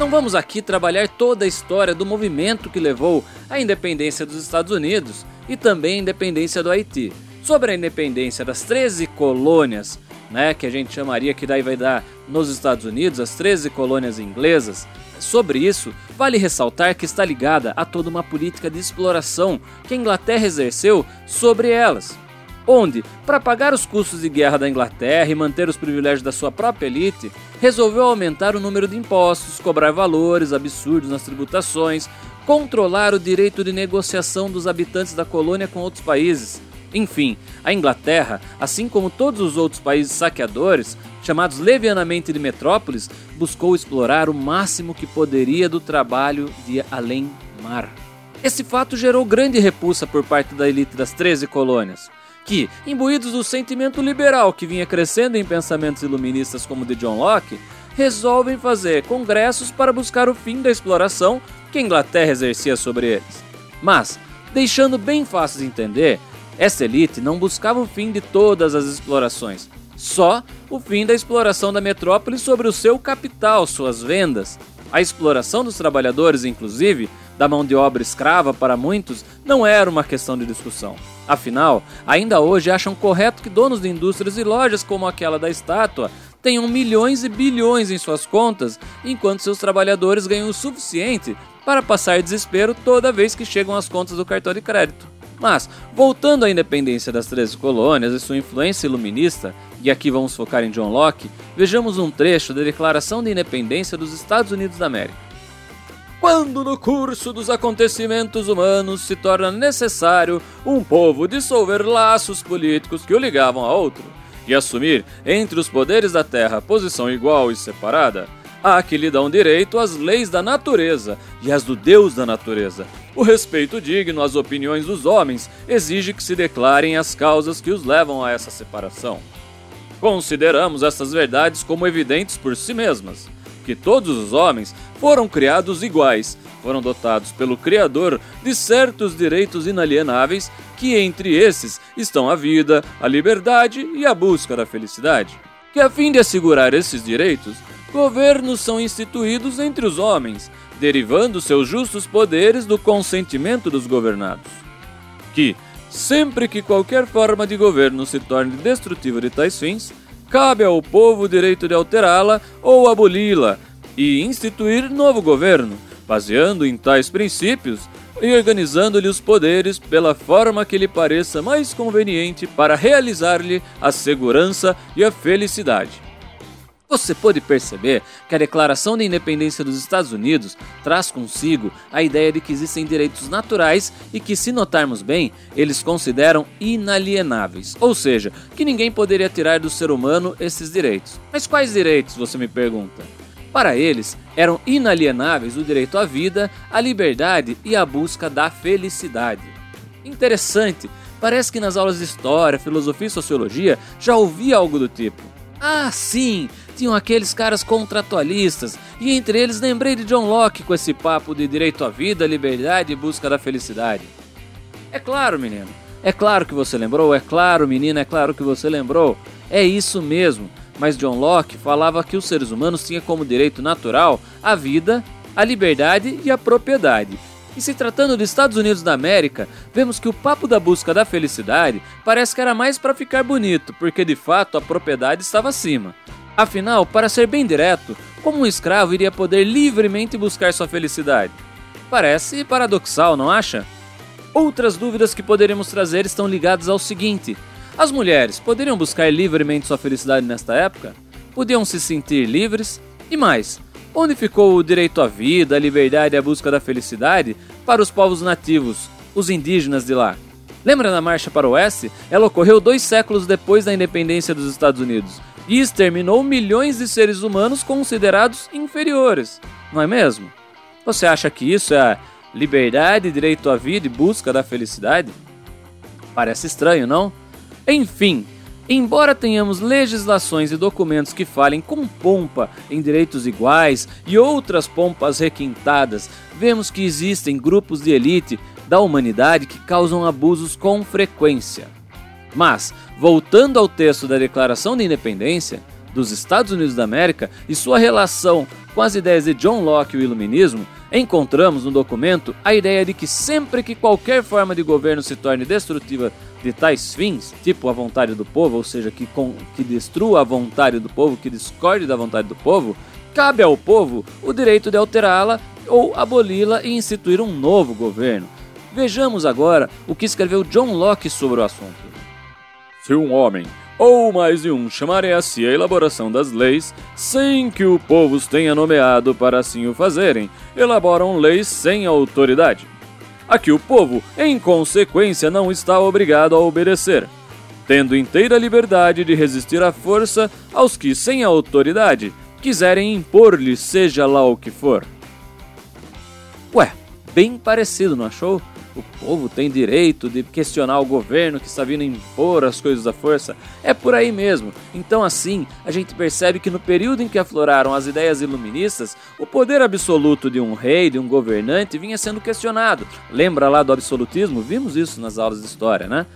Não vamos aqui trabalhar toda a história do movimento que levou à independência dos Estados Unidos e também à independência do Haiti. Sobre a independência das 13 colônias, né, que a gente chamaria que daí vai dar nos Estados Unidos, as 13 colônias inglesas, sobre isso, vale ressaltar que está ligada a toda uma política de exploração que a Inglaterra exerceu sobre elas onde, para pagar os custos de guerra da Inglaterra e manter os privilégios da sua própria elite, resolveu aumentar o número de impostos, cobrar valores absurdos nas tributações, controlar o direito de negociação dos habitantes da colônia com outros países. Enfim, a Inglaterra, assim como todos os outros países saqueadores, chamados levianamente de metrópoles, buscou explorar o máximo que poderia do trabalho de além-mar. Esse fato gerou grande repulsa por parte da elite das 13 colônias que, imbuídos do sentimento liberal que vinha crescendo em pensamentos iluministas como o de John Locke, resolvem fazer congressos para buscar o fim da exploração que a Inglaterra exercia sobre eles. Mas, deixando bem fácil de entender, essa elite não buscava o fim de todas as explorações, só o fim da exploração da metrópole sobre o seu capital, suas vendas. A exploração dos trabalhadores, inclusive, da mão de obra escrava para muitos, não era uma questão de discussão. Afinal, ainda hoje acham correto que donos de indústrias e lojas como aquela da estátua tenham milhões e bilhões em suas contas, enquanto seus trabalhadores ganham o suficiente para passar desespero toda vez que chegam as contas do cartão de crédito. Mas, voltando à independência das 13 colônias e sua influência iluminista, e aqui vamos focar em John Locke, vejamos um trecho da Declaração de Independência dos Estados Unidos da América quando no curso dos acontecimentos humanos se torna necessário um povo dissolver laços políticos que o ligavam a outro e assumir entre os poderes da terra posição igual e separada, há que lhe dão direito às leis da natureza e às do Deus da natureza. O respeito digno às opiniões dos homens exige que se declarem as causas que os levam a essa separação. Consideramos essas verdades como evidentes por si mesmas que todos os homens foram criados iguais, foram dotados pelo Criador de certos direitos inalienáveis, que entre esses estão a vida, a liberdade e a busca da felicidade. Que a fim de assegurar esses direitos, governos são instituídos entre os homens, derivando seus justos poderes do consentimento dos governados. Que, sempre que qualquer forma de governo se torne destrutiva de tais fins, cabe ao povo o direito de alterá-la ou aboli-la e instituir novo governo, baseando em tais princípios e organizando-lhe os poderes pela forma que lhe pareça mais conveniente para realizar-lhe a segurança e a felicidade. Você pode perceber que a Declaração de Independência dos Estados Unidos traz consigo a ideia de que existem direitos naturais e que, se notarmos bem, eles consideram inalienáveis, ou seja, que ninguém poderia tirar do ser humano esses direitos. Mas quais direitos, você me pergunta? Para eles, eram inalienáveis o direito à vida, à liberdade e à busca da felicidade. Interessante, parece que nas aulas de história, filosofia e sociologia já ouvi algo do tipo. Ah, sim, tinham aqueles caras contratualistas, e entre eles lembrei de John Locke com esse papo de direito à vida, liberdade e busca da felicidade. É claro, menino. É claro que você lembrou, é claro, menina, é claro que você lembrou. É isso mesmo. Mas John Locke falava que os seres humanos tinham como direito natural a vida, a liberdade e a propriedade. E se tratando dos Estados Unidos da América, vemos que o papo da busca da felicidade parece que era mais para ficar bonito, porque de fato a propriedade estava acima. Afinal, para ser bem direto, como um escravo iria poder livremente buscar sua felicidade? Parece paradoxal, não acha? Outras dúvidas que poderíamos trazer estão ligadas ao seguinte: as mulheres poderiam buscar livremente sua felicidade nesta época? Podiam se sentir livres? E mais, onde ficou o direito à vida, à liberdade e à busca da felicidade para os povos nativos, os indígenas de lá? Lembra da Marcha para o Oeste? Ela ocorreu dois séculos depois da independência dos Estados Unidos e exterminou milhões de seres humanos considerados inferiores, não é mesmo? Você acha que isso é liberdade, direito à vida e busca da felicidade? Parece estranho, não? Enfim, embora tenhamos legislações e documentos que falem com pompa em direitos iguais e outras pompas requintadas, vemos que existem grupos de elite da humanidade que causam abusos com frequência. Mas, voltando ao texto da Declaração de Independência, dos Estados Unidos da América e sua relação com as ideias de John Locke e o Iluminismo, encontramos no documento a ideia de que sempre que qualquer forma de governo se torne destrutiva de tais fins, tipo a vontade do povo, ou seja, que, com, que destrua a vontade do povo, que discorde da vontade do povo, cabe ao povo o direito de alterá-la ou aboli-la e instituir um novo governo. Vejamos agora o que escreveu John Locke sobre o assunto. Se um homem ou mais de um chamarem a si a elaboração das leis, sem que o povo os tenha nomeado para assim o fazerem, elaboram leis sem autoridade. Aqui o povo, em consequência, não está obrigado a obedecer, tendo inteira liberdade de resistir à força aos que, sem autoridade, quiserem impor-lhe seja lá o que for. Ué, bem parecido, não achou? O povo tem direito de questionar o governo que está vindo impor as coisas da força. É por aí mesmo. Então, assim, a gente percebe que no período em que afloraram as ideias iluministas, o poder absoluto de um rei, de um governante, vinha sendo questionado. Lembra lá do absolutismo? Vimos isso nas aulas de história, né?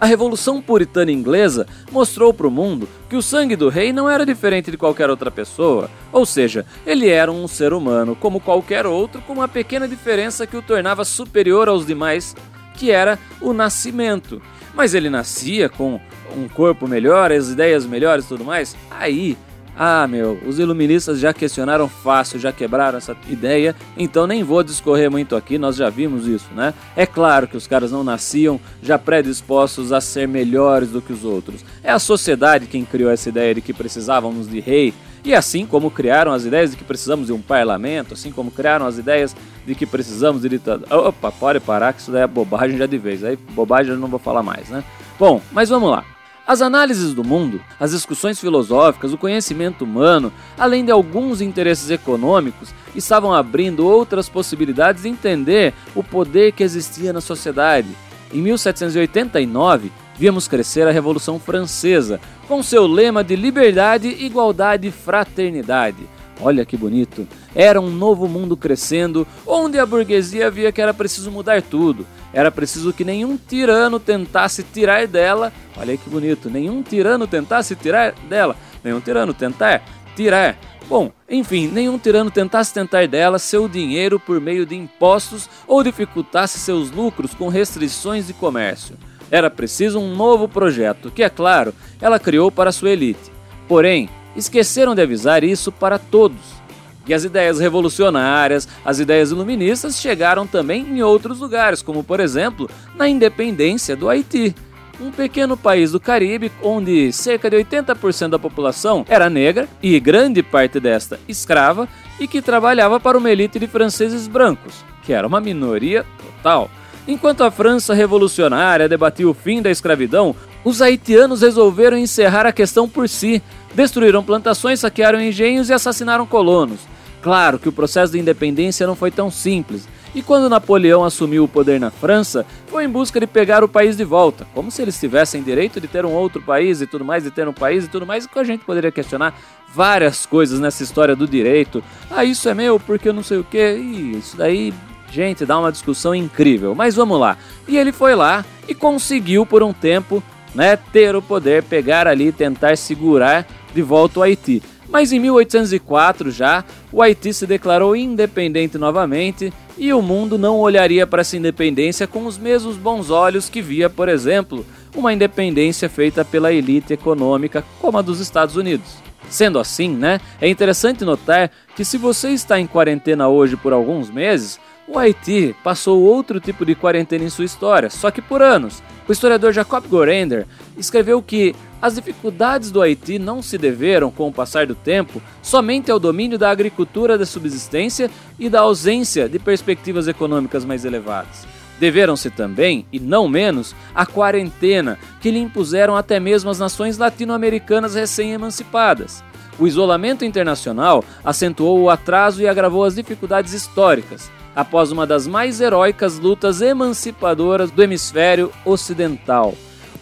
A Revolução Puritana Inglesa mostrou para o mundo que o sangue do rei não era diferente de qualquer outra pessoa, ou seja, ele era um ser humano como qualquer outro, com uma pequena diferença que o tornava superior aos demais, que era o nascimento. Mas ele nascia com um corpo melhor, as ideias melhores e tudo mais. Aí ah, meu, os iluministas já questionaram fácil, já quebraram essa ideia, então nem vou discorrer muito aqui, nós já vimos isso, né? É claro que os caras não nasciam já predispostos a ser melhores do que os outros. É a sociedade quem criou essa ideia de que precisávamos de rei, e assim como criaram as ideias de que precisamos de um parlamento, assim como criaram as ideias de que precisamos de ditador. Opa, pode parar que isso daí é bobagem já de vez. Aí bobagem eu não vou falar mais, né? Bom, mas vamos lá. As análises do mundo, as discussões filosóficas, o conhecimento humano, além de alguns interesses econômicos, estavam abrindo outras possibilidades de entender o poder que existia na sociedade. Em 1789, víamos crescer a Revolução Francesa, com seu lema de liberdade, igualdade e fraternidade. Olha que bonito! Era um novo mundo crescendo, onde a burguesia via que era preciso mudar tudo. Era preciso que nenhum tirano tentasse tirar dela. Olha que bonito! Nenhum tirano tentasse tirar dela. Nenhum tirano tentar tirar. Bom, enfim, nenhum tirano tentasse tentar dela seu dinheiro por meio de impostos ou dificultasse seus lucros com restrições de comércio. Era preciso um novo projeto, que, é claro, ela criou para sua elite. Porém, esqueceram de avisar isso para todos. E as ideias revolucionárias, as ideias iluministas chegaram também em outros lugares, como por exemplo na independência do Haiti, um pequeno país do Caribe onde cerca de 80% da população era negra e grande parte desta escrava e que trabalhava para uma elite de franceses brancos, que era uma minoria total. Enquanto a França revolucionária debatia o fim da escravidão, os haitianos resolveram encerrar a questão por si, destruíram plantações, saquearam engenhos e assassinaram colonos. Claro que o processo de independência não foi tão simples, e quando Napoleão assumiu o poder na França, foi em busca de pegar o país de volta, como se eles tivessem direito de ter um outro país e tudo mais, de ter um país e tudo mais, que a gente poderia questionar várias coisas nessa história do direito. Ah, isso é meu porque eu não sei o que, isso daí, gente, dá uma discussão incrível. Mas vamos lá. E ele foi lá e conseguiu por um tempo né, ter o poder, pegar ali, tentar segurar de volta o Haiti. Mas em 1804 já, o Haiti se declarou independente novamente e o mundo não olharia para essa independência com os mesmos bons olhos que via, por exemplo, uma independência feita pela elite econômica como a dos Estados Unidos. Sendo assim, né, é interessante notar que se você está em quarentena hoje por alguns meses, o Haiti passou outro tipo de quarentena em sua história, só que por anos. O historiador Jacob Gorender escreveu que as dificuldades do Haiti não se deveram, com o passar do tempo, somente ao domínio da agricultura de subsistência e da ausência de perspectivas econômicas mais elevadas. Deveram-se também, e não menos, à quarentena que lhe impuseram até mesmo as nações latino-americanas recém-emancipadas. O isolamento internacional acentuou o atraso e agravou as dificuldades históricas, após uma das mais heróicas lutas emancipadoras do hemisfério ocidental.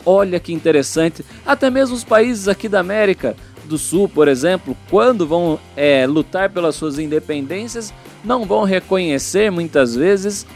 Olha que interessante, até mesmo os países aqui da América do Sul, por exemplo, quando vão é, lutar pelas suas independências, não vão reconhecer muitas vezes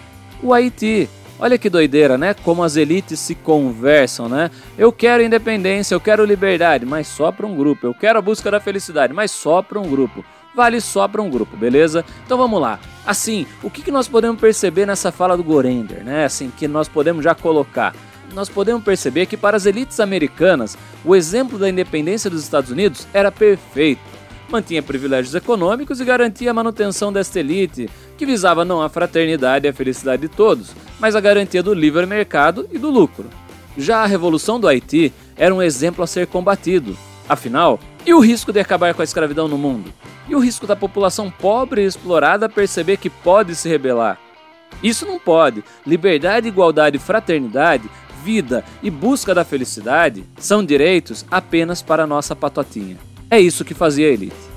o Haiti. Olha que doideira, né? Como as elites se conversam, né? Eu quero independência, eu quero liberdade, mas só para um grupo. Eu quero a busca da felicidade, mas só para um grupo. Vale só para um grupo, beleza? Então vamos lá. Assim, o que, que nós podemos perceber nessa fala do Gorender, né? Assim, que nós podemos já colocar. Nós podemos perceber que para as elites americanas, o exemplo da independência dos Estados Unidos era perfeito mantinha privilégios econômicos e garantia a manutenção desta elite, que visava não a fraternidade e a felicidade de todos, mas a garantia do livre mercado e do lucro. Já a Revolução do Haiti era um exemplo a ser combatido. Afinal, e o risco de acabar com a escravidão no mundo? E o risco da população pobre e explorada perceber que pode se rebelar? Isso não pode. Liberdade, igualdade, fraternidade, vida e busca da felicidade são direitos apenas para a nossa patotinha. É isso que fazia a elite.